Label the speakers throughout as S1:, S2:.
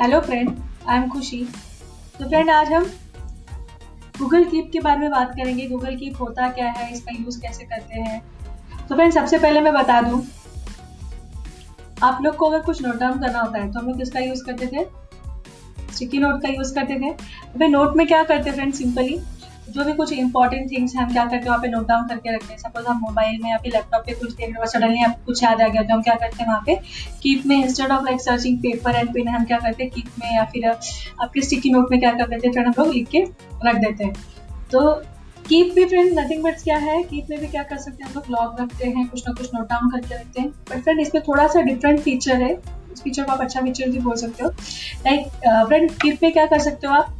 S1: Hello friend I am Khushi तो friend आज हम गूगल कीप के बारे में बात करेंगे। गूगल कीप होता क्या है? इसका यूज़ कैसे करते हैं? तो फ्रेंड सबसे पहले मैं बता दूँ, आप लोग को अगर कुछ नोट डाउन करना होता है तो हम लोग किसका यूज़ करते थे? स्टिकी नोट का यूज़ करते थे। अभी नोट में क्या करते फ्रेंड सिंपली जो भी कुछ इंपॉर्टेंट थिंग्स हैं, हम क्या करते हैं वहाँ पे नोट डाउन करके रखते हैं। सपोज़ हम मोबाइल में या फिर लैपटॉप पे कुछ देख रहे सडनली आपको कुछ याद आ गया तो हम क्या करते हैं वहाँ पे? कीप में instead of like searching paper and pen हम क्या करते हैं कीप में या फिर आपके स्टिकी नोट में क्या कर देते हैं फ्रेंड हम लोग लिख के रख देते हैं। तो कीप भी फ्रेंड नथिंग बट क्या है? कीप में भी क्या कर सकते हैं, हम लोग लॉग रखते हैं, कुछ ना कुछ नोट डाउन करके रखते हैं। बट फ्रेंड इसमें थोड़ा सा डिफरेंट फीचर है। इस फीचर को आप अच्छा फीचर भी बोल सकते हो। लाइक फ्रेंड कीप में क्या कर सकते हो आप?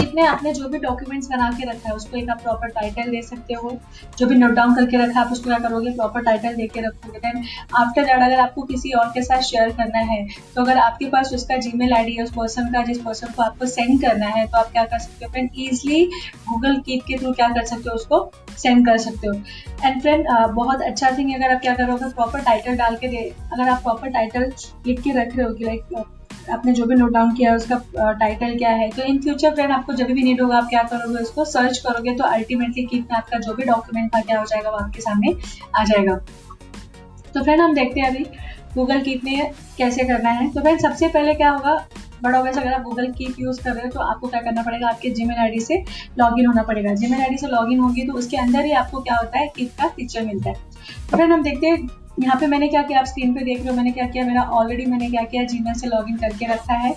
S1: इसमें आपने जो भी डॉक्यूमेंट्स बना के रखा है, उसको एक आप प्रॉपर टाइटल दे सकते हो। जो भी नोट डाउन करके रखा है, आप उसको क्या करोगे? प्रॉपर टाइटल दे के रखोगे। देन आफ्टर दैट अगर आपको किसी और के साथ शेयर करना है तो अगर आपके पास उसका जी मेल है, उस पर्सन का, जिस पर्सन को आपको सेंड करना है तो आप क्या कर सकते हो? फ्रेंड ईजिली गूगल कीप के थ्रू क्या कर सकते हो? उसको सेंड कर सकते हो। एंड फ्रेंड बहुत अच्छा थिंग अगर आप क्या करोगे प्रॉपर टाइटल डाल के दे, अगर आप प्रॉपर टाइटल लिख के रख रहे हो, कि लाइक आपने जो भी नोट डाउन किया है, उसका टाइटल क्या है तो इन फ्यूचर फ्रेंड आपको जब भी नीड होगा, आप क्या करोगे उसको सर्च करोगे तो अल्टीमेटली में आपका जो भी डॉक्यूमेंट था, क्या हो जाएगा, वो आपके सामने आ जाएगा। तो फ्रेंड हम देखते हैं अभी गूगल कीप में कैसे करना है। तो फ्रेंड सबसे पहले क्या होगा बट ऑब्वियस अगर आप गूगल कीप यूज़ कर रहे हो तो आपको क्या करना पड़ेगा, आपके जी मेल से लॉगिन होना पड़ेगा। जी मेल से लॉगिन होगी तो उसके अंदर ही आपको क्या होता है कीप का फीचर मिलता है। तो फ्रेंड हम देखते हैं यहाँ पे मैंने क्या किया, आप स्क्रीन पे देख रहे हो मैंने क्या किया, मेरा ऑलरेडी मैंने क्या किया जीमेल से लॉगिन करके रखा है।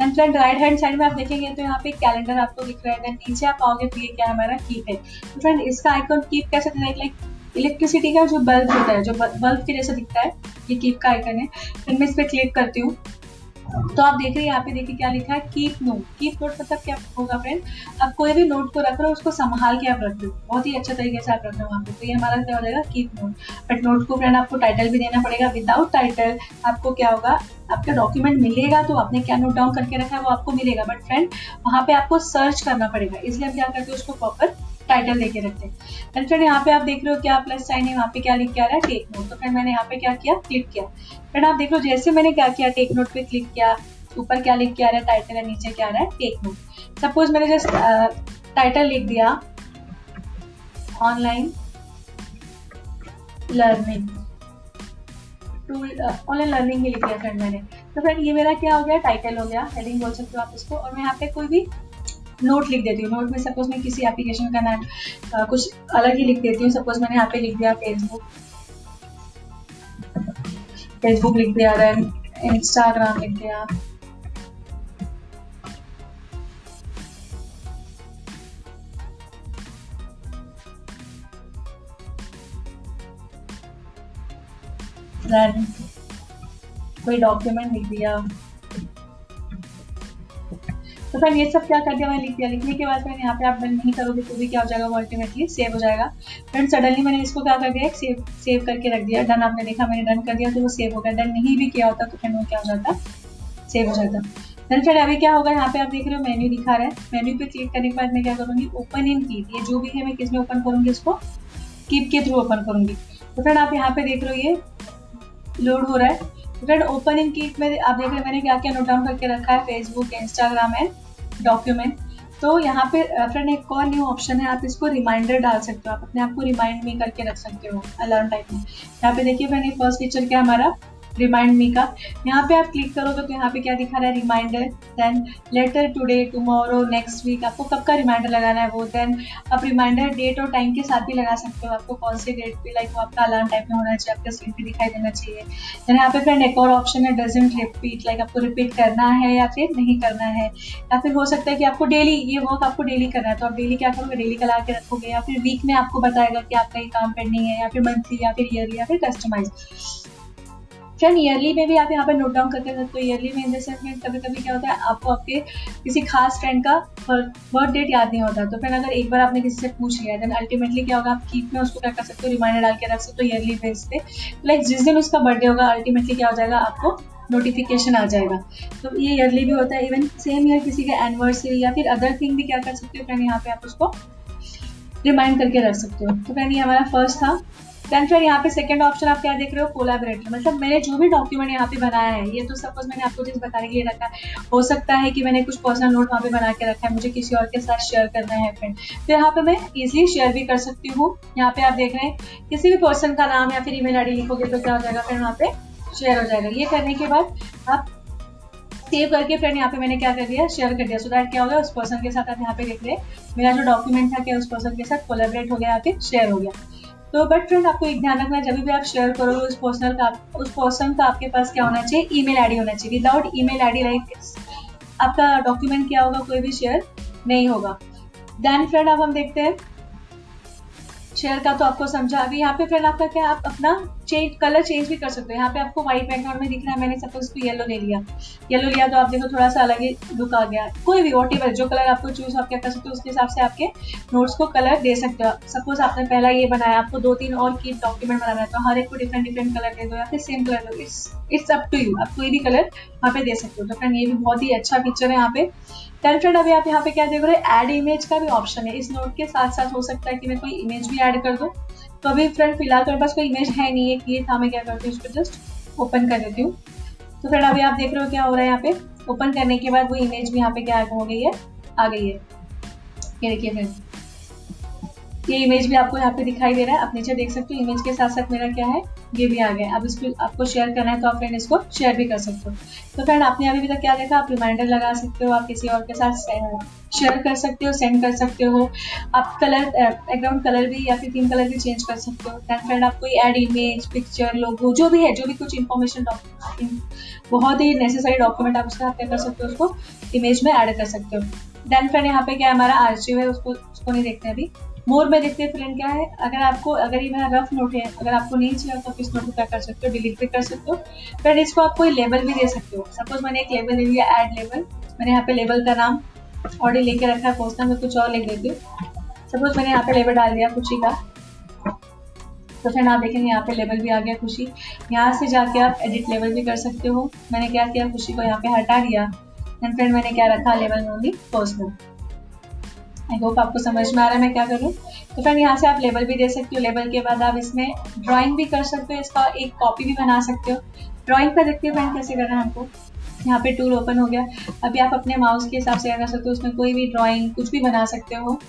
S1: And friend right hand side में आप देखेंगे तो यहाँ पे कैलेंडर आपको दिख रहा है नीचे आप आओगे तो ये क्या हमारा कीप है। तो फ्रेंड इसका आइकन कीप कैसे लाइक इलेक्ट्रिसिटी का जो बल्ब होता है, जो बल्ब के जैसे दिखता है, ये कीप का आइकन है। फिर मैं इस पर क्लिक करती हूँ। तो आप देख रहे हैं, यहाँ पे देखिए क्या लिखा है कीप नोट कीप नोट मतलब क्या होगा फ्रेंड आप कोई भी नोट को रख रहे हो, उसको संभाल के आप रख दो। बहुत ही अच्छा तरीके से आप रख रहे हो वहाँ पे। तो ये हमारा क्या हो जाएगा कीप नोट बट नोट को फ्रेंड आपको टाइटल भी देना पड़ेगा। विदाउट टाइटल आपको क्या होगा, आपका डॉक्यूमेंट मिलेगा तो आपने क्या नोट डाउन करके रखा है, वो आपको मिलेगा। बट फ्रेंड वहाँ पे आपको सर्च करना पड़ेगा। इसलिए हम क्या करते हैं, उसको प्रॉपर टाइटल लेके रखते हैं। फ्रेंड यहाँ पे आप देख रहे हो क्या प्लस साइन है, वहाँ पे क्या लिख के आ रहा है टेक नोट तो फ्रेंड मैंने यहाँ पे क्या किया? क्लिक किया। फ्रेंड आप देख लो जैसे मैंने क्या किया टेक नोट पे क्लिक किया, ऊपर क्या लिख के आ रहा है टाइटल है, नीचे क्या आ रहा है टेक नोट सपोज़ मैंने जस्ट टाइटल लिख दिया online learning tool online learning ही लिख दिया फ्रेंड मैंने। तो फ्रेंड ये मेरा क्या हो गया टाइटल हो गया। हेडिंग बोल सकते हो आप इसको। और मैं यहाँ पे कोई भी नोट लिख देती हूँ। नोट में सपोज़ मैं किसी एप्लीकेशन का नाम कुछ अलग ही लिख देती हूँ। सपोज़ मैंने यहाँ पे लिख दिया फेसबुक फेसबुक लिख दिया देन इंस्टाग्राम लिख दिया। देन कोई डॉक्यूमेंट लिख दिया। तो फिर ये सब क्या कर दिया मैंने? लिख दिया। लिखने के बाद मैंने यहाँ पे आप नहीं करोगे तो भी क्या हो जाएगा? वो अल्टीमेटली सेव हो जाएगा। फ्रेंड सडनली मैंने इसको क्या कर दिया? सेव सेव करके रख दिया। डन आपने देखा, मैंने डन कर दिया तो वो सेव हो गया। डन नहीं भी किया होता तो फिर वो क्या हो जाता? सेव हो जाता। देन फिर अभी क्या होगा? यहाँ पे आप देख रहे हो मेन्यू दिखा रहा है। मेन्यू पे क्लिक करने के बाद मैं क्या करूँगी? ओपन इन कीप ये जो भी है, मैं किसमें ओपन करूँगी इसको? कीप के थ्रू ओपन करूँगी। तो फ्रेंड आप यहाँ पे देख रहे हो, ये लोड हो रहा है। फ्रेंड ओपन इन में आप देख रहे मैंने क्या क्या नोट डाउन करके रखा है फेसबुक इंस्टाग्राम एंड डॉक्यूमेंट तो यहाँ पे फ्रेंड एक और न्यू ऑप्शन है, आप इसको रिमाइंडर डाल सकते हो, आप अपने आप को रिमाइंड में करके रख सकते हो अलार्म टाइप में. यहाँ पे देखिए मैंने फ़र्स्ट फीचर क्या हमारा? रिमाइंड मी का। यहाँ पे आप क्लिक करोगे तो यहाँ पे क्या दिखा रहा है? Reminder then later today tomorrow next week आपको कब का रिमाइंडर लगाना है वो? देन आप रिमाइंडर डेट और टाइम के साथ भी लगा सकते हो। आपको कौन सी डेट पे लाइक वो आपका अलार्म टाइप में होना चाहिए, आपका स्क्रीन पे दिखाई देना चाहिए। देन यहाँ पे फ्रेंड एक और ऑप्शन है डजेंट रिपीट लाइक आपको रिपीट करना है या फिर नहीं करना है। या फिर हो सकता है कि आपको डेली ये वर्क आपको डेली करना है तो आप डेली क्या करोगे? डेली का के रखोगे या फिर वीक में आपको बताएगा कि आपका ये काम पेंडिंग है या फिर मंथली या फिर ईयरली या फिर कस्टमाइज फ्रेंड ईयरली में भी आप यहाँ पे नोट डाउन करके सकते हो ईयरली में इन द में कभी कभी क्या होता है, आपको आपके किसी खास फ्रेंड का बर्थ डेट याद नहीं होता तो फिर अगर एक बार आपने किसी से पूछ लिया देन अल्टीमेटली क्या होगा, आप कीप में उसको क्या कर सकते हो रिमाइंडर डाल के रख सकते हो ईयरली बेस पे। लाइक जिस दिन उसका बर्थडे होगा अल्टीमेटली क्या हो जाएगा, आपको नोटिफिकेशन आ जाएगा। तो ये ईयरली भी होता है इवन सेम ईयर किसी का एनिवर्सरी या फिर अदर थिंग भी क्या कर सकते हो फ्रेंड यहाँ पे आप उसको रिमाइंड करके रख सकते हो। तो फ्रेंड ये हमारा फ़र्स्ट था। देन फिर यहाँ पे सेकंड ऑप्शन आप क्या देख रहे हो? कोलाबरेटर मतलब मैंने जो भी डॉक्यूमेंट यहाँ पे बनाया है, ये तो सपोज़ मैंने आपको जिस बताने के लिए रखा है। हो सकता है कि मैंने कुछ पर्सनल नोट वहाँ पे बना के रखा है, मुझे किसी और के साथ शेयर करना है फ्रेंड तो यहाँ पे मैं इजिली शेयर भी कर सकती हूँ। यहाँ पे आप देख रहे हैं, किसी भी पर्सन का नाम या फिर ईमेल आईडी लिखोगे तो क्या हो जाएगा फिर वहाँ पे शेयर हो जाएगा। ये करने के बाद आप सेव करके फ्रेंड यहाँ पे मैंने क्या कर दिया शेयर कर दिया। सो दैट क्या हो गया, उस पर्सन के साथ आप यहाँ पे देख रहे मेरा जो डॉक्यूमेंट था क्या, उस पर्सन के साथ कोलेबरेट हो गया, यहाँ पे शेयर हो गया। तो बट फ्रेंड आपको एक ध्यान रखना जब भी आप शेयर करोगे उस पर्सनल का, उस पर्सन का आपके पास क्या होना चाहिए? ईमेल आईडी होना चाहिए। विदाउट ईमेल आईडी लाइक आपका डॉक्यूमेंट क्या होगा? कोई भी शेयर नहीं होगा। देन फ्रेंड अब हम देखते हैं शेयर का तो आपको समझा। अभी यहाँ पे फ्रेंड आपका क्या आप अपना चेंज कलर चेंज भी कर सकते हो। यहाँ पे आपको व्हाइट बैकग्राउंड में दिख रहा है, मैंने सपोज़ इसको येलो ले लिया येलो लिया तो आप देखो थोड़ा सा अलग ही लुक आ गया। कोई भी वॉट जो कलर आपको चूज़ आप क्या कर सकते हो, उसके हिसाब से आपके नोट्स को कलर दे सकते हो। सपोज़ आपने पहला ये बनाया, आपको दो तीन और की डॉक्यूमेंट बनाना है तो हर एक को डिफरेंट डिफरेंट कलर दे दो या फिर सेम कलर दो it's it's up to you आप कोई भी कलर वहाँ पे दे सकते हो। तो फ्रेंड ये भी बहुत ही अच्छा फीचर है यहाँ पे। टेन फ्रेंड अभी आप यहाँ पे क्या देख रहे हो? एड इमेज का भी ऑप्शन है। इस नोट के साथ साथ हो सकता है कि मैं कोई इमेज भी ऐड कर दूँ। तो अभी फ्रेंड फ़िलहाल तो मेरे पास कोई इमेज है नहीं है ये था, मैं क्या करती हूँ इसको जस्ट ओपन कर देती हूँ। तो फ्रेंड अभी आप देख रहे हो क्या हो रहा है यहाँ पे? ओपन करने के बाद वो इमेज भी यहाँ पे क्या हो गई है? आ गई है। ये देखिए फ्रेंड ये इमेज भी आपको यहाँ पे दिखाई दे रहा है। आप नीचे देख सकते हो इमेज के साथ साथ मेरा क्या है, ये भी आ गया है। अब इसको, आपको शेयर करना है तो आप फ्रेंड इसको शेयर भी कर सकते हो। तो फ्रेंड आपने अभी तक क्या देखा? आप रिमाइंडर लगा सकते हो, आप किसी और के साथ शेयर कर सकते हो सेंड कर सकते हो। आप कलर बैकग्राउंड कलर भी या फिर थीम कलर भी चेंज कर सकते हो। दैन फ्रेंड आप कोई एड इमेज पिक्चर लोगो जो भी है, जो भी कुछ इन्फॉर्मेशन बहुत ही नेसेसरी डॉक्यूमेंट आप उसका क्या कर सकते हो, उसको इमेज में ऐड कर सकते हो। देन फ्रेंड यहाँ पे क्या हमारा? आर्चिव है, उसको उसको नहीं देखते अभी। मोर में देखते हैं फ्रेंड क्या है। अगर आपको अगर ये मेरा रफ नोट है, अगर आपको नहीं चाहिए तो आप इस नोट को क्या कर सकते हो डिलीट भी कर सकते हो। फ्रेंड इसको आप कोई लेबल भी दे सकते हो। सपोज़ मैंने एक लेबल ले लिया एड लेबल मैंने यहाँ पे लेबल का नाम ऑर्डर लेके रखा है में कुछ और लिख देती हूँ। सपोज़ मैंने यहाँ पे लेबल डाल दिया खुशी का। तो फ्रेंड आप देखेंगे यहाँ पे लेबल भी आ गया खुशी। यहाँ से जाके आप एडिट लेबल भी कर सकते हो। मैंने क्या किया, खुशी को यहाँ पे हटा दिया। एंड फ्रेंड मैंने क्या रखा लेबल में ओनली पर्सनल आई होप आपको समझ में आ रहा है मैं क्या करूँ। तो फ्रेंड यहाँ से आप लेबल भी दे सकते हो। लेबल के बाद आप इसमें ड्राइंग भी कर सकते हो, इसका एक कॉपी भी बना सकते हो। ड्राइंग का देखते हो फ्रेंड कैसे करना है हमको यहाँ पे टूल ओपन हो गया। अभी आप अपने माउस के हिसाब से क्या कर सकते हो, उसमें कोई भी ड्राइंग कुछ भी बना सकते हो।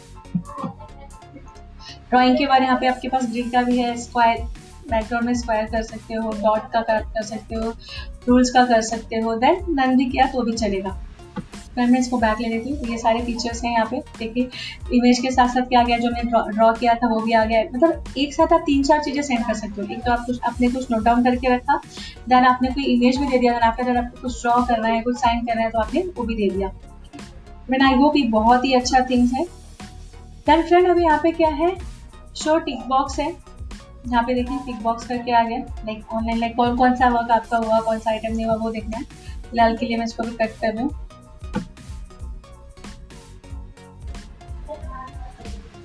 S1: ड्राइंग के बाद यहाँ पे आपके पास ग्रिड का भी है स्क्वायर बैकग्राउंड में स्क्वायर कर सकते हो डॉट का कर सकते हो रूल्स का कर सकते हो। देन नन भी किया तो भी चलेगा। फिर मैं इसको बैक ले लेती हूँ ये सारे फीचर्स हैं यहाँ पे। देखिए इमेज के साथ साथ क्या गया, जो मैंने ड्रॉ किया था, वो भी आ गया मतलब एक साथ आप तीन चार चीज़ें सेंड कर सकते हो। एक तो आप कुछ अपने कुछ नोट डाउन करके रखा देन आपने कोई इमेज भी दे दिया देन आपने अगर आपको कुछ ड्रॉ करना है, कुछ साइन करना है तो आपने वो भी दे दिया। मैंने आई होप ये बहुत ही अच्छा थिंग्स है। देन फ्रेंड अभी यहाँ पे क्या है? शो टिक बॉक्स है। यहाँ पे देखिए टिक बॉक्स करके आ गया। लाइक ऑनलाइन लाइक कौन कौन सा वर्क आपका हुआ, कौन सा आइटम नहीं हुआ, वो देखना है। फ़िलहाल के लिए मैं इसको भी कट कर रही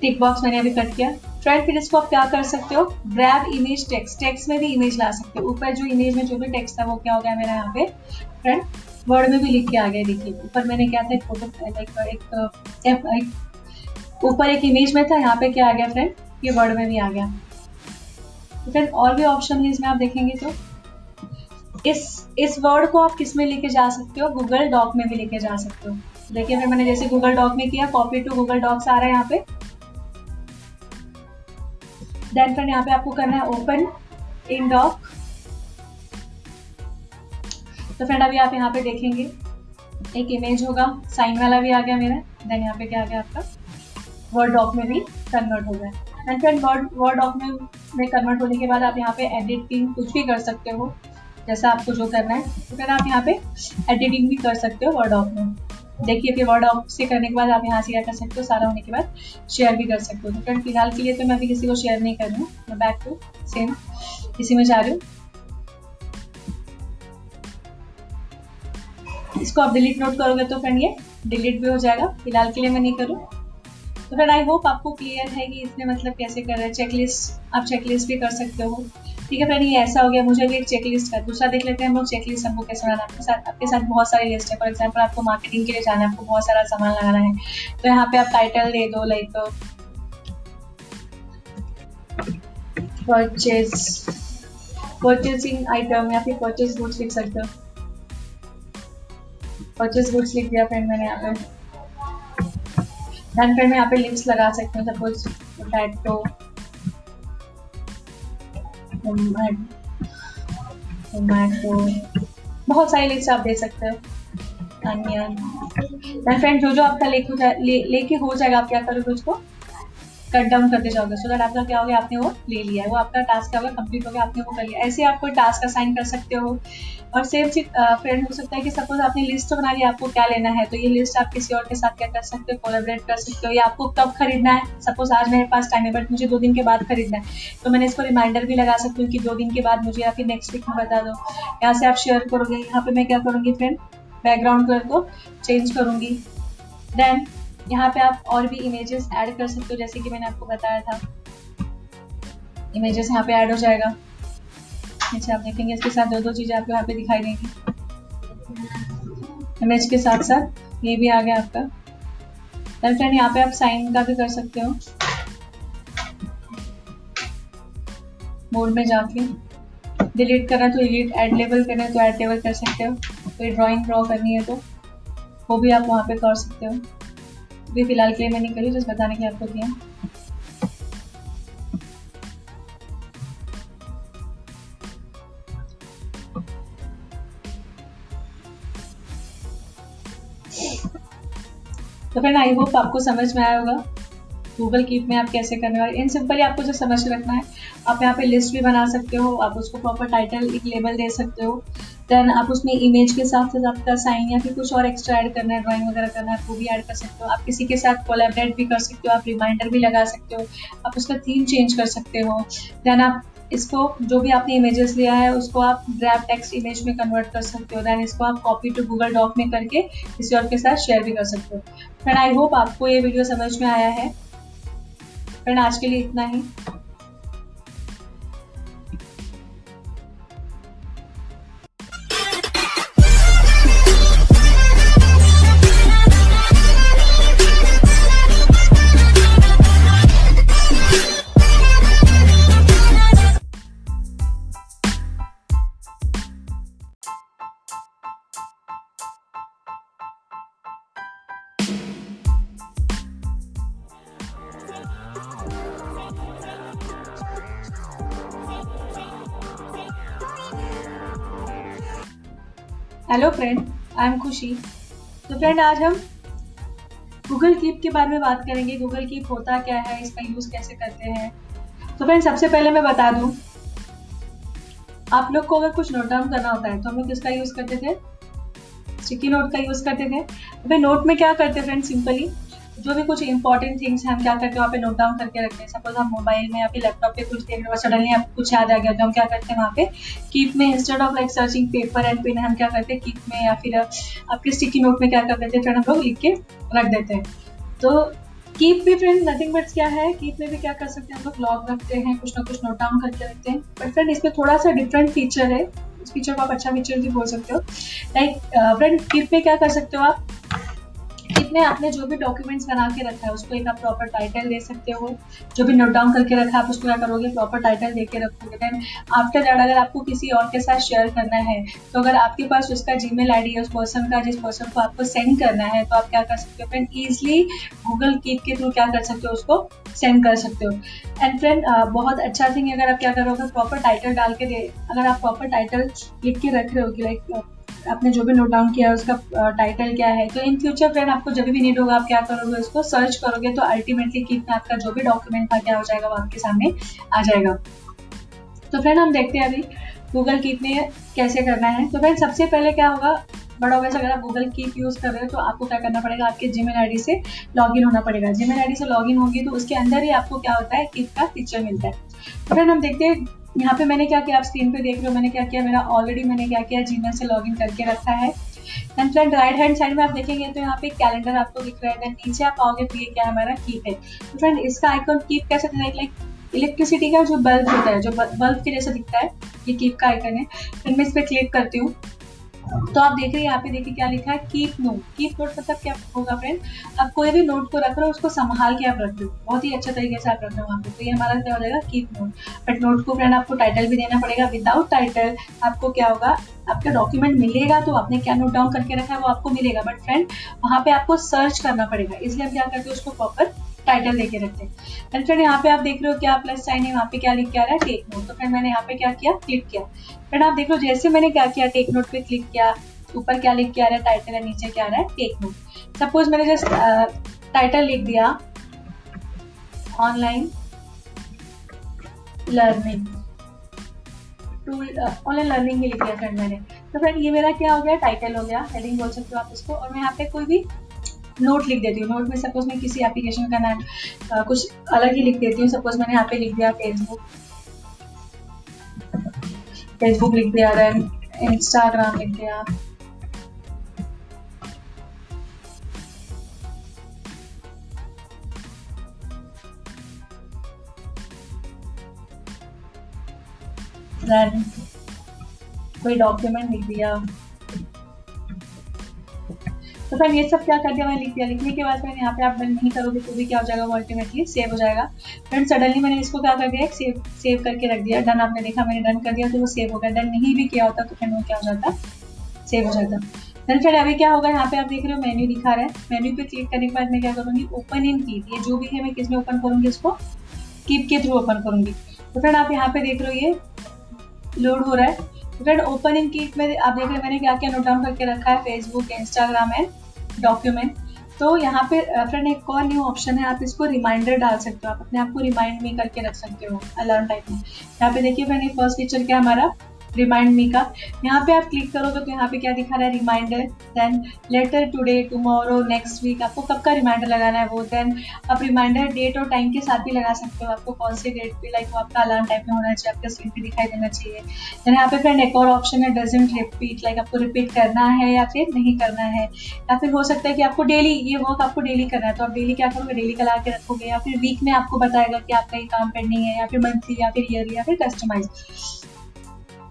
S1: टिक बॉक्स मैंने अभी कट किया। फ्रेंड फिर इसको आप क्या कर सकते हो? ग्रैब इमेज टेक्स्ट टेक्स्ट में भी इमेज ला सकते हो। ऊपर जो इमेज में जो भी टेक्स्ट था वो क्या हो गया मेरा यहाँ पे? फ्रेंड वर्ड में भी लिख के आ गया, देखिए। ऊपर मैंने क्या था? एक फ़ोटो लाइक ऊपर एक इमेज में था, यहाँ पे क्या आ गया फ्रेंड ये वर्ड में भी आ गया। फ्रेंड और भी ऑप्शन है इसमें, आप देखेंगे तो। इस इस वर्ड को आप किसमें लेके जा सकते हो? गूगल डॉक में भी लेके जा सकते हो। देखिए फिर मैंने जैसे गूगल डॉक में किया कॉपी टू गूगल डॉक्स आ रहा है यहाँ पे। देन फ्रेंड यहाँ पे आपको करना है ओपन इन डॉक तो फ्रेंड अभी आप यहाँ पे देखेंगे। एक इमेज होगा। साइन वाला भी आ गया मेरा। देन यहाँ पे क्या आ गया आपका? वर्ड डॉक में भी कन्वर्ट हो गया। And friend Word Word doc में में कन्वर्ट होने के बाद आप यहाँ पे एडिटिंग कुछ भी कर सकते हो। जैसा आपको जो करना है। तो फिर आप यहाँ पे एडिटिंग भी कर सकते हो वर्ड डॉक में। देखिए फिर वर्ड ऑफ़ से करने के बाद आप यहाँ से क्या कर सकते हो, सारा होने के बाद शेयर भी कर सकते हो। तो फ्रेंड फ़िलहाल के लिए तो मैं अभी किसी को शेयर नहीं कर रही हूँ। मैं बैक टू सेम इसी में जा रही हूँ। इसको आप डिलीट नोट करोगे तो फ्रेंड ये डिलीट भी हो जाएगा। फ़िलहाल के लिए मैं नहीं करूँ तो फ्रेंड आई होप आपको क्लियर है कि इसमें मतलब कैसे कर रहे हैं। चेकलिस्ट आप चेकलिस्ट भी कर सकते हो। ठीक है फ्रेंड ये ऐसा हो गया, मुझे भी एक चेकलिस्ट का दूसरा देख लेते हैं हम लोग चेकलिस्ट हमको कैसे बनाना आपके साथ आपके साथ बहुत सारी लिस्ट है। फॉर एग्ज़ाम्पल आपको मार्केटिंग के लिए जाना है, आपको बहुत सारा सामान लगाना है। तो यहाँ पे आप टाइटल दे दो लाइक परचेज परचेजिंग आइटम या फिर परचेज गुड्स लिख सकते हो। परचेज गुड्स लिख दिया फ्रेंड मैंने यहाँ पे। देन फ्रेंड मैं यहाँ पे लिंक्स लगा सकती हूँ सपोज़ पोटैटो बहुत सारे लिस्ट आप दे सकते हो। अनियन फ्रेंड जो जो आपका लेके ले, लेके हो जाएगा आप क्या करोगे उसको कट डाउन करते जाओगे। सो दैट आपका क्या हो गया? आपने वो ले लिया है। वो आपका टास्क क्या होगा कंप्लीट हो गया। आपने वो कर लिया। ऐसे आप कोई टास्क असाइन कर सकते हो। और सेम चीज़ फ्रेंड हो सकता है कि सपोज़ आपने लिस्ट बना लिया आपको क्या लेना है? तो ये लिस्ट आप किसी और के साथ क्या कर सकते हो? कोलेबरेट कर सकते हो। या आपको कब खरीदना है? सपोज़ आज मेरे पास टाइम है बट मुझे दो दिन के बाद खरीदना है। तो मैंने इसको रिमाइंडर भी लगा सकती हूँ कि दो दिन के बाद मुझे या फिर नेक्स्ट वीक में बता दो। यहाँ से आप शेयर करोगे। यहाँ पे मैं क्या करूँगी फ्रेंड बैकग्राउंड कलर को चेंज करूँगी। देन यहाँ पे आप और भी इमेजेस ऐड कर सकते हो, जैसे कि मैंने आपको बताया था। इमेजेस यहाँ पे ऐड हो जाएगा। नीचे आप देखेंगे इसके साथ दो दो चीज़ें आपको यहाँ पे दिखाई देंगी। इमेज के साथ साथ ये भी आ गया आपका। देन फ्रेंड यहाँ पे आप साइन का भी कर सकते हो। मोड में जाके। डिलीट करना तो डिलीट एड लेबल करना है तो एड लेबल कर सकते हो। कोई ड्राइंग ड्रॉ करनी है तो वो भी आप वहाँ पे कर सकते हो। अभी फ़िलहाल के लिए मैंने करी जस्ट बताने के आपको दिया तो फ्रेंड आई होप आपको समझ में आया होगा गूगल कीप में आप कैसे करने वाले इन सिंपली आपको जो समझ रखना है आप यहाँ पे लिस्ट भी बना सकते हो, आप उसको प्रॉपर टाइटल एक लेबल दे सकते हो। देन आप उसमें इमेज के साथ साथ आपका साइन या फिर कुछ और एक्स्ट्रा ऐड करना है ड्राइंग वगैरह करना है, वो भी ऐड कर सकते हो। आप किसी के साथ कोलेबरेट भी कर सकते हो, आप रिमाइंडर भी लगा सकते हो। आप उसका थीम चेंज कर सकते हो। देन आप इसको, जो भी आपने इमेजेस लिया है, उसको आप ग्रैप टेक्स्ट इमेज में कन्वर्ट कर सकते हो। देन इसको आप कॉपी टू गूगल डॉक में करके किसी और के साथ शेयर भी कर सकते हो। फ्रेंड आई होप आपको ये वीडियो समझ में आया है। फ्रेंड आज के लिए इतना ही। Hello friend I am Khushi तो फ्रेंड आज हम गूगल कीप के बारे में बात करेंगे। गूगल कीप होता क्या है? इसका यूज़ कैसे करते हैं? तो फ्रेंड सबसे पहले मैं बता दूँ, आप लोग को अगर कुछ नोट डाउन करना होता है तो हम लोग किसका यूज़ करते थे? स्टिकी नोट का यूज़ करते थे। अभी नोट में क्या करते फ्रेंड सिंपली जो भी कुछ इंपॉर्टेंट थिंग्स हैं, हम क्या करते हैं, वहाँ पे नोट डाउन करके रखते हैं। सपोज़ हम मोबाइल में या फिर लैपटॉप पे कुछ देख रहे हो सडनली आपको कुछ याद आ गया तो हम क्या करते हैं वहाँ पे? कीप में instead of like searching paper and pen हम क्या करते हैं कीप में या फिर आपके स्टिकी नोट में क्या कर देते हैं फ्रेंड हम लोग लिख के रख देते हैं। तो कीप भी फ्रेंड नथिंग बट क्या है कीप में भी क्या कर सकते हैं, हम लोग लॉग रखते हैं, कुछ ना कुछ नोट डाउन करके रखते हैं। बट फ्रेंड इसमें थोड़ा सा डिफरेंट फीचर है। इस फीचर को आप अच्छा फीचर भी बोल सकते हो। लाइक फ्रेंड कीप में क्या कर सकते हो आप? इसमें आपने जो भी डॉक्यूमेंट्स बना के रखा है, उसको एक आप प्रॉपर टाइटल दे सकते हो। जो भी नोट डाउन करके रखा है, आप उसको क्या करोगे? प्रॉपर टाइटल दे के रखोगे। देन आफ्टर दैट अगर आपको किसी और के साथ शेयर करना है तो अगर आपके पास उसका जी मेल है, उस पर्सन का, जिस पर्सन को आपको सेंड करना है तो आप क्या कर सकते हो? फ्रेंड ईजिली गूगल कीप के थ्रू क्या कर सकते हो? उसको सेंड कर सकते हो। एंड फ्रेंड बहुत अच्छा थिंग अगर आप क्या करोगे? प्रॉपर टाइटल डाल के दे, अगर आप प्रॉपर टाइटल लिख के रख रहे हो, कि लाइक आपने जो भी नोट डाउन किया है, उसका टाइटल क्या है तो इन फ्यूचर फ्रेंड आपको जब भी नीड होगा, आप क्या करोगे उसको सर्च करोगे तो अल्टीमेटली में आपका जो भी डॉक्यूमेंट था क्या हो जाएगा, वो आपके सामने आ जाएगा। तो फ्रेंड हम देखते हैं अभी गूगल कीप में कैसे करना है। तो फ्रेंड सबसे पहले क्या होगा बट ऑब्वियस अगर आप गूगल कीप यूज़ कर रहे हो तो आपको क्या करना पड़ेगा, आपके जी मेल से लॉगिन होना पड़ेगा। जी मेल से लॉगिन होगी तो उसके अंदर ही आपको क्या होता है कीप का फीचर मिलता है। तो फ्रेंड हम देखते हैं यहाँ पे मैंने क्या किया? आप स्क्रीन पे देख रहे हो मैंने क्या किया? मेरा ऑलरेडी मैंने क्या किया? जीमेल से लॉगिन करके रखा है। And friend right hand side में आप देखेंगे तो यहाँ पे कैलेंडर आपको दिख रहा है। नीचे आप आओगे तो ये क्या हमारा कीप है। फ्रेंड इसका आइकन कीप कैसे दिखता लाइक इलेक्ट्रिसिटी का जो बल्ब होता है, जो बल्ब के जैसा दिखता है, ये कीप का आइकन है। फिर मैं इस पर क्लिक करती हूँ। तो आप देख रहे हैं, यहाँ पे देखिए क्या लिखा है कीप नोट कीप नोट मतलब क्या होगा फ्रेंड आप कोई भी नोट को रख रहे हो, उसको संभाल के आप रख दो। बहुत ही अच्छा तरीके से आप रख रहे हो वहाँ पे। तो ये हमारा क्या हो जाएगा कीप नोट बट नोट को फ्रेंड आपको टाइटल भी देना पड़ेगा। विदाउट टाइटल आपको क्या होगा, आपका डॉक्यूमेंट मिलेगा तो आपने क्या नोट डाउन करके रखा है, वो आपको मिलेगा। बट फ्रेंड वहाँ पे आपको सर्च करना पड़ेगा। इसलिए हम क्या करते हैं, उसको प्रॉपर टाइटल लेके रखते हैं। फ्रेंड यहाँ पे आप देख रहे हो क्या प्लस साइन है वहाँ पे क्या लिख के आ रहा है टेक नोट तो फ्रेंड मैंने यहाँ पे क्या किया? क्लिक किया। फ्रेंड आप देख लो, जैसे मैंने क्या किया टेक नोट पे क्लिक किया, ऊपर क्या लिख के आ रहा है टाइटल है, नीचे क्या आ रहा है टेक नोट सपोज़ मैंने जस्ट टाइटल लिख दिया online learning tool online learning ही लिख दिया फ्रेंड मैंने। तो फ्रेंड ये मेरा क्या हो गया टाइटल हो गया। हेडिंग बोल सकते हो आप इसको। और मैं यहाँ पे कोई भी नोट लिख देती हूँ। नोट में सपोज़ मैं किसी एप्लीकेशन का नाम कुछ अलग ही लिख देती हूँ। सपोज़ मैंने यहाँ पे लिख दिया फेसबुक फेसबुक लिख दिया देन इंस्टाग्राम लिख दिया। कोई डॉक्यूमेंट लिख दिया। तो ये सब क्या कर दिया मैंने लिख दिया? लिखने के बाद मैंने यहाँ पे आप डन नहीं करोगे तो भी क्या हो जाएगा? वो अल्टीमेटली सेव हो जाएगा। फ्रेंड सडनली मैंने इसको क्या कर दिया? सेव सेव करके रख दिया। डन आपने देखा, मैंने डन कर दिया तो वो सेव हो गया। डन नहीं भी किया होता तो फिर वो क्या हो जाता? सेव हो जाता। देन फिर अभी क्या होगा? यहाँ पे आप देख रहे हो मेन्यू दिखा रहा है। मेन्यू पे क्लिक करने के बाद मैं क्या करूँगी? ओपन इन कीप ये जो भी है, मैं किसमें ओपन करूँगी इसको? कीप के थ्रू ओपन करूँगी। तो फ्रेंड आप यहाँ पे देख रहे हो, ये लोड हो रहा है। फ्रेंड ओपन इन कीट में आप देख रहे हैं, मैंने क्या क्या? नोट डाउन करके रखा है फेसबुक इंस्टाग्राम एंड डॉक्यूमेंट तो यहाँ पे फ्रेंड एक और न्यू ऑप्शन है, आप इसको रिमाइंडर डाल सकते हो, आप अपने आप को रिमाइंड में करके रख सकते हो अलार्म टाइप में। यहाँ पे देखिए फ्रेंड फ़र्स्ट फीचर क्या हमारा? रिमाइंड मी का। यहाँ पे आप क्लिक करोगे तो यहाँ पे क्या दिखा रहा है? Reminder then later today tomorrow next week आपको कब का रिमाइंडर लगाना है वो? देन आप रिमाइंडर डेट और टाइम के साथ भी लगा सकते हो। आपको कौन सी डेट पे लाइक वो आपका अलार्म टाइप में होना चाहिए, आपका स्क्रीन पे दिखाई देना चाहिए। देन यहाँ पे फ्रेंड एक और ऑप्शन है डजेंट रिपीट लाइक आपको रिपीट करना है या फिर नहीं करना है। या फिर हो सकता है कि आपको डेली ये वर्क आपको डेली करना है तो आप डेली क्या करोगे? डेली का ला के रखोगे या फिर वीक में आपको बताएगा कि आपका ये काम पेंडिंग है या फिर मंथली या फिर ईयरली या फिर कस्टमाइज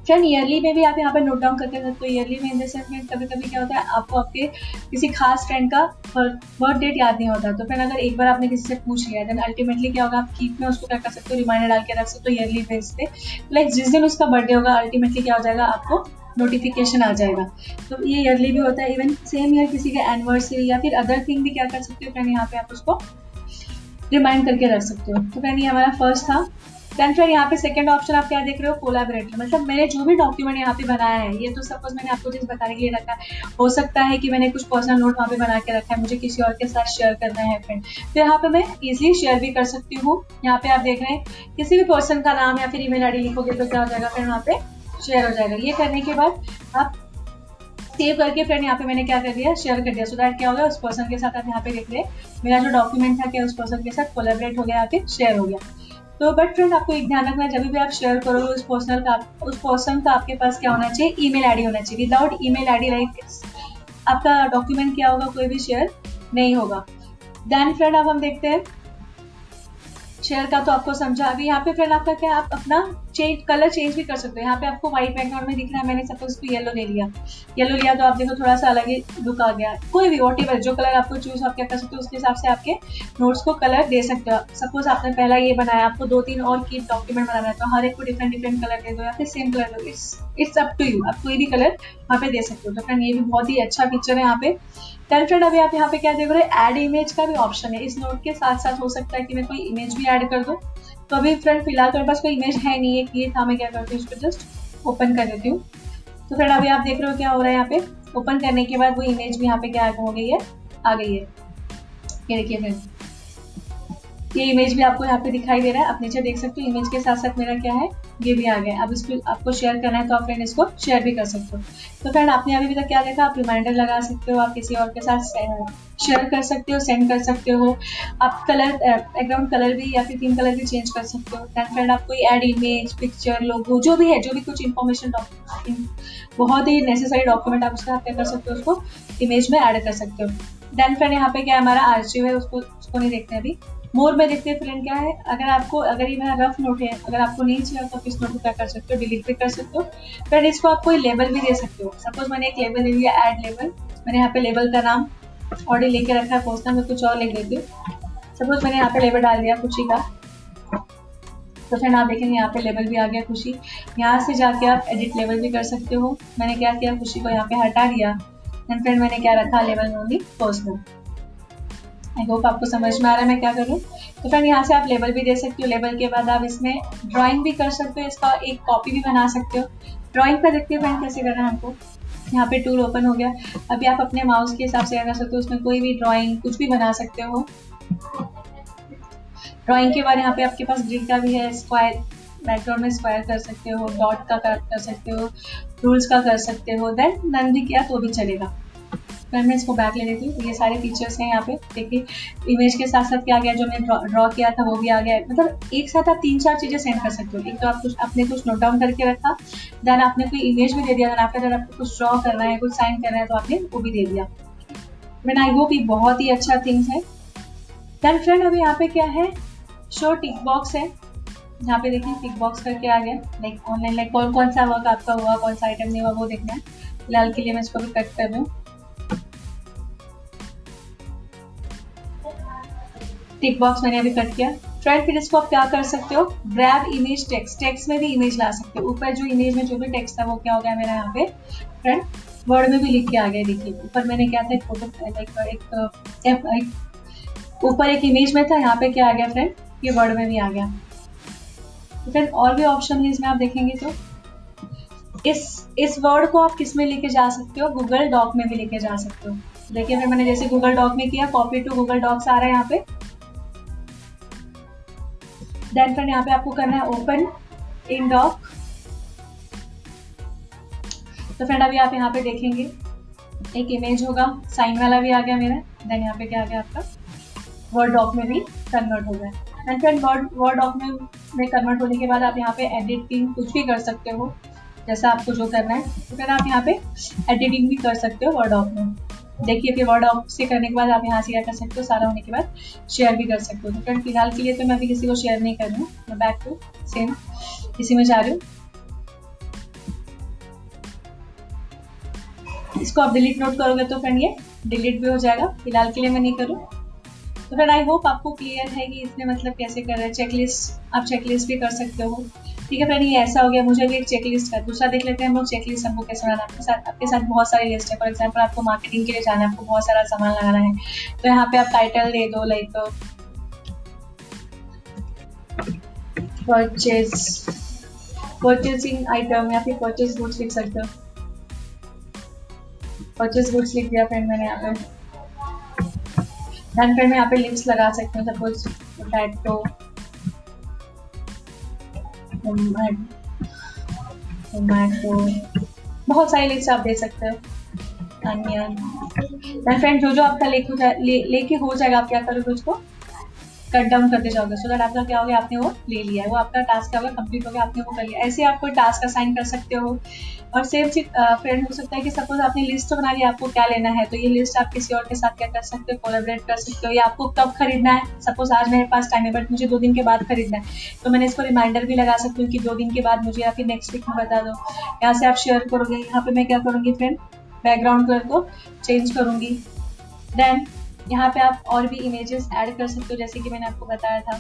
S1: फ्रेंड ईयरली में भी आप यहाँ पे नोट डाउन करके सकते हो ईयरली में इन द सेंस में कभी कभी क्या होता है, आपको आपके किसी खास फ्रेंड का बर्थ डेट याद नहीं होता तो फिर अगर एक बार आपने किसी से पूछ लिया देन अल्टीमेटली क्या होगा, आप कीप में उसको क्या कर सकते हो रिमाइंडर डाल के रख सकते हो ईयरली बेस पे लाइक जिस दिन उसका बर्थडे होगा अल्टीमेटली क्या हो जाएगा, आपको नोटिफिकेशन आ जाएगा। तो ये ईयरली भी होता है इवन सेम ईयर किसी का एनिवर्सरी या फिर अदर थिंग भी क्या कर सकते हो फ्रेंड यहाँ पे आप उसको रिमाइंड करके रख सकते हो। तो फ्रेंड ये हमारा फ़र्स्ट था। देन फिर यहाँ पे सेकंड ऑप्शन आप क्या देख रहे हो? कोलाबरेटर मतलब मैंने जो भी डॉक्यूमेंट यहाँ पे बनाया है, ये तो सपोज़ मैंने आपको जिस बताने के लिए रखा है। हो सकता है कि मैंने कुछ पर्सनल नोट वहाँ पे बना के रखा है, मुझे किसी और के साथ शेयर करना है फ्रेंड तो यहाँ पे मैं इजिली शेयर भी कर सकती हूँ। यहाँ पे आप देख रहे हैं, किसी भी पर्सन का नाम या फिर ईमेल आईडी लिखोगे तो क्या हो जाएगा फिर वहाँ पे शेयर हो जाएगा। ये करने के बाद आप सेव करके फ्रेंड यहाँ पे मैंने क्या कर दिया शेयर कर दिया। सो दैट क्या हो गया, उस पर्सन के साथ आप यहाँ पे देख रहे मेरा जो डॉक्यूमेंट था क्या, उस पर्सन के साथ कोलेबरेट हो गया, यहाँ पे शेयर हो गया। तो बट फ्रेंड आपको एक ध्यान रखना जब भी आप शेयर करो, उस पर्सनल का, उस पर्सन का आपके पास क्या होना चाहिए? ईमेल आईडी होना चाहिए। विदाउट ईमेल आईडी लाइक आपका डॉक्यूमेंट क्या होगा? कोई भी शेयर नहीं होगा। देन फ्रेंड अब हम देखते हैं शेयर का तो आपको समझा। अभी यहाँ पे फ्रेंड आपका क्या, आप अपना चेंज कलर चेंज भी कर सकते हो। यहाँ पे आपको व्हाइट बैकग्राउंड में दिख रहा है, मैंने सपोज़ को येलो ले लिया। येलो लिया तो आप देखो थोड़ा सा अलग ही लुक आ गया। कोई भी वॉट जो कलर आपको चूज़ आप क्या कर सकते हो, उसके हिसाब से आपके नोट्स को कलर दे सकते हो। सपोज़ आपने पहला ये बनाया, आपको दो तीन और की डॉक्यूमेंट बनाना है तो हर एक को डिफरेंट डिफरेंट कलर दे दो या फिर सेम कलर दो it's it's up to you आप कोई भी कलर वहाँ पे दे सकते हो। तो फ्रेंड ये भी बहुत ही अच्छा फीचर है यहाँ पे। फ्रेंड अभी आप यहाँ पे क्या देख रहे हो? एड इमेज का भी ऑप्शन है। इस नोट के साथ साथ हो सकता है कि मैं कोई इमेज भी ऐड कर दूँ। तो अभी फ्रेंड फ़िलहाल तो मेरे पास कोई इमेज है नहीं है कि ये था, मैं क्या करती हूँ इसको जस्ट ओपन कर देती हूँ। तो फ्रेंड अभी आप देख रहे हो क्या हो रहा है यहाँ पे? ओपन करने के बाद वो इमेज भी यहाँ पे क्या हो गई है? आ गई है। ये देखिए फ्रेंड ये इमेज भी आपको यहाँ पे दिखाई दे रहा है। आप नीचे देख सकते हो इमेज के साथ साथ मेरा क्या है, ये भी आ गया अब इसको, आपको शेयर करना है तो आप फ्रेंड इसको शेयर भी कर सकते हो। तो फ्रेंड आपने अभी तक क्या देखा? आप रिमाइंडर लगा सकते हो, आप किसी और के साथ शेयर कर सकते हो सेंड कर सकते हो। आप कलर बैकग्राउंड कलर भी या फिर थीम कलर भी चेंज कर सकते हो। दैन फ्रेंड आप कोई एड इमेज पिक्चर लोगो जो भी है, जो भी कुछ इन्फॉर्मेशन बहुत ही नेसेसरी डॉक्यूमेंट आप उसका क्या कर सकते हो, उसको इमेज में ऐड कर सकते हो। देन फ्रेंड यहाँ पे क्या हमारा? आर्चिव है, उसको उसको नहीं देखते अभी। मोर में देखते हैं फ्रेंड क्या है। अगर आपको, अगर ये मेरा रफ नोट है, अगर आपको नहीं चाहिए तो आप इस नोट को क्या कर सकते हो डिलीट भी कर सकते हो। फिर इसको आप कोई लेबल भी दे सकते हो। सपोज़ मैंने एक लेबल ले लिया एड लेबल मैंने यहाँ पे लेबल का नाम ऑर्डर लेके रखा है पोस्टना मैं कुछ और लिख देती हूँ। सपोज़ मैंने यहाँ पे लेबल डाल दिया खुशी का। तो फ्रेंड आप देखेंगे यहाँ पे लेबल भी आ गया खुशी। यहाँ से जाके आप एडिट लेबल भी कर सकते हो। मैंने क्या किया, खुशी को यहाँ पे हटा दिया। एंड फ्रेंड मैंने क्या रखा level only personal I hope आपको समझ में आ रहा है मैं क्या करूँ। तो फ्रेंड यहाँ से आप लेबल भी दे सकते हो। लेबल के बाद आप इसमें ड्राइंग भी कर सकते हो। इसका एक कॉपी भी बना सकते हो। ड्राइंग का देखते हो फ्रेंड कैसे करना है हमको यहाँ पे टूल ओपन हो गया। अभी आप अपने माउस के हिसाब से क्या कर सकते हो उसमें कोई भी ड्राइंग कुछ भी बना सकते हो। ड्राइंग के बाद यहाँ पे आपके पास ग्रिड का भी है। स्क्वायर बैकग्राउंड में स्क्वायर कर सकते हो डॉट का कर, सकते हो रूल्स का कर सकते हो। देन नन भी किया तो भी चलेगा। फिर मैं इसको बैक ले लेती हूँ ये सारे फीचर्स हैं यहाँ पे। देखिए इमेज के साथ साथ क्या गया, जो मैंने ड्रॉ किया था, वो भी आ गया मतलब एक साथ आप तीन चार चीज़ें सेंड कर सकते हो। एक तो आप कुछ अपने कुछ नोट डाउन करके रखा देन आपने कोई इमेज भी दे दिया। देन आपका अगर आपको कुछ ड्रॉ करना है, कुछ साइन करना है तो आपने वो भी दे दिया। मैंने आई होप ये बहुत ही अच्छा थिंग्स है। देन फ्रेंड अभी यहाँ पे क्या है? शो टिक बॉक्स है। यहाँ पे देखिए टिक बॉक्स करके आ गया। लाइक ऑनलाइन लाइक कौन कौन सा वर्क आपका हुआ, कौन सा आइटम नहीं हुआ, वो देखना है। फ़िलहाल के लिए मैं इसको भी कट कर रही टिक बॉक्स मैंने अभी कट किया। फ्रेंड फिर इसको आप क्या कर सकते हो? ग्रैब इमेज टेक्स्ट टेक्स्ट में भी इमेज ला सकते हो। ऊपर जो इमेज में जो भी टेक्स्ट था वो क्या हो गया मेरा यहाँ पे? फ्रेंड वर्ड में भी लिख के आ गया, देखिए। ऊपर मैंने क्या था? एक फ़ोटो लाइक ऊपर एक इमेज में था, यहाँ पे क्या आ गया फ्रेंड ये वर्ड में भी आ गया। तो फिर और भी ऑप्शन है इसमें, आप देखेंगे तो। इस इस वर्ड को आप किसमें लेके जा सकते हो? गूगल डॉक में भी लेके जा सकते हो। देखिए फिर मैंने जैसे गूगल डॉक में किया कॉपी टू गूगल डॉक्स आ रहा है यहाँ पे। देन फिर यहाँ पे आपको करना है ओपन इन डॉक तो फ्रेंड अभी आप यहाँ पे देखेंगे। एक इमेज होगा साइन वाला भी आ गया मेरा। देन यहाँ पे क्या आ गया आपका? वर्ड डॉक में भी कन्वर्ट हो गया। And friend Word Word document में में कन्वर्ट होने के बाद आप यहाँ पे एडिटिंग कुछ भी कर सकते हो, जैसा आपको जो करना है। तो फिर आप यहाँ पे एडिटिंग भी कर सकते हो वर्ड ऑफ़ में। देखिए फिर वर्ड ऑफ़ से करने के बाद आप यहाँ से क्या कर सकते हो, सारा होने के बाद शेयर भी कर सकते हो। तो फ्रेंड फ़िलहाल के लिए तो मैं अभी किसी को शेयर नहीं कर रही हूँ, मैं बैक टू सेम इसी में जा रही हूँ। इसको आप डिलीट नोट करोगे तो फ्रेंड ये डिलीट भी हो जाएगा। फ़िलहाल के लिए मैं नहीं करूँ तो फिर आई होप आपको क्लियर है कि इसमें मतलब कैसे कर रहे हैं। चेकलिस्ट आप चेकलिस्ट भी कर सकते हो। ठीक है फ्रेंड ये ऐसा हो गया, मुझे भी एक चेकलिस्ट का दूसरा देख लेते हैं हम लोग चेकलिस्ट हमको कैसे बनाना आपके साथ आपके साथ बहुत सारी लिस्ट है। फॉर एग्ज़ाम्पल आपको मार्केटिंग के लिए जाना है, आपको बहुत सारा सामान लगाना है। तो यहाँ पे आप टाइटल दे दो लाइक परचेज परचेसिंग आइटम या फिर परचेज गुड्स लिख सकते हो। परचेज गुड्स लिख दिया फ्रेंड मैंने यहाँ पे। देन फिर मैं यहाँ पे लिंक्स लगा सकती हूँ सपोज़ पोटैटो टोमेटो बहुत सारे लिस्ट आप दे सकते हो। अनियन फ्रेंड जो जो आपका लेके ले, लेके हो जाएगा आप क्या करोगे उसको? कट डाउन करते जाओगे। सो दैट आपका क्या हो गया? आपने वो ले लिया है। वो आपका टास्क क्या होगा कंप्लीट हो गया। आपने वो कर लिया। ऐसे आप कोई टास्क असाइन कर सकते हो। और सेम चीज़ फ्रेंड हो सकता है कि सपोज़ आपने लिस्ट बना लिया आपको क्या लेना है? तो ये लिस्ट आप किसी और के साथ क्या कर सकते हो? कोलेबरेट कर सकते हो। या आपको कब खरीदना है? सपोज़ आज मेरे पास टाइम है बट मुझे दो दिन के बाद खरीदना है। तो मैंने इसको रिमाइंडर भी लगा सकती हूँ कि दो दिन के बाद मुझे या फिर नेक्स्ट वीक में बता दो। यहाँ से आप शेयर करोगे। यहाँ पे मैं क्या करूँगी फ्रेंड बैकग्राउंड कलर को चेंज करूँगी। देन यहाँ पे आप और भी इमेजेस ऐड कर सकते हो, जैसे कि मैंने आपको बताया था।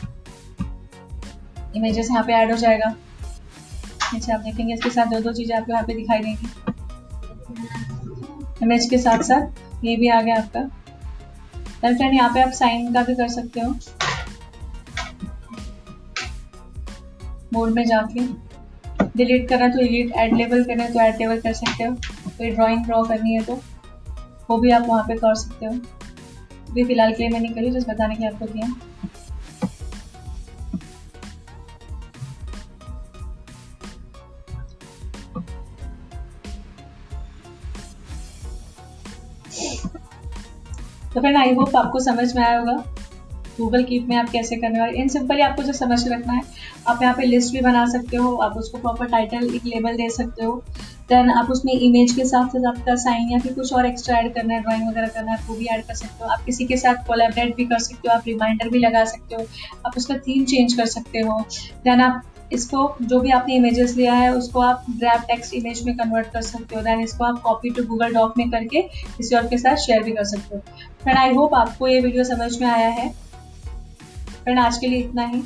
S1: इमेजेस यहाँ पे ऐड हो जाएगा। नीचे आप देखेंगे, इसके साथ दो दो चीज़ें आपको यहाँ पे दिखाई देंगी। इमेज के साथ साथ ये भी आ गया आपका। देन फ्रेंड यहाँ पे आप साइन का भी कर सकते हो। मोड में जाके। डिलीट करना तो डिलीट एड लेबल करना है तो एड लेबल कर सकते हो। कोई ड्राइंग ड्रॉ करनी है तो वो भी आप वहाँ पे कर सकते हो। अभी फ़िलहाल के लिए मैंने करी जस्ट बताने के आपको दिया तो फ्रेंड आई होप आपको समझ में आया होगा। गूगल कीप में आप कैसे करने वाले, इन सिंपली आपको जो समझ रखना है, आप यहाँ पे लिस्ट भी बना सकते हो, आप उसको प्रॉपर टाइटल एक लेबल दे सकते हो देन आप उसमें इमेज के साथ साथ आपका साइन या फिर कुछ और एक्स्ट्रा ऐड करना है ड्राइंग वगैरह करना है, वो भी ऐड कर सकते हो। आप किसी के साथ कोलेबरेट भी कर सकते हो, आप रिमाइंडर भी लगा सकते हो, आप उसका थीम चेंज कर सकते हो। देन आप इसको जो भी आपने इमेजेस लिया है, उसको आप ग्रैप टेक्स्ट इमेज में कन्वर्ट कर सकते हो देन इसको आप कॉपी टू गूगल डॉक में करके किसी और के साथ शेयर भी कर सकते हो। फ्रेंड आई होप आपको ये वीडियो समझ में आया है। फ्रेंड आज के लिए इतना ही।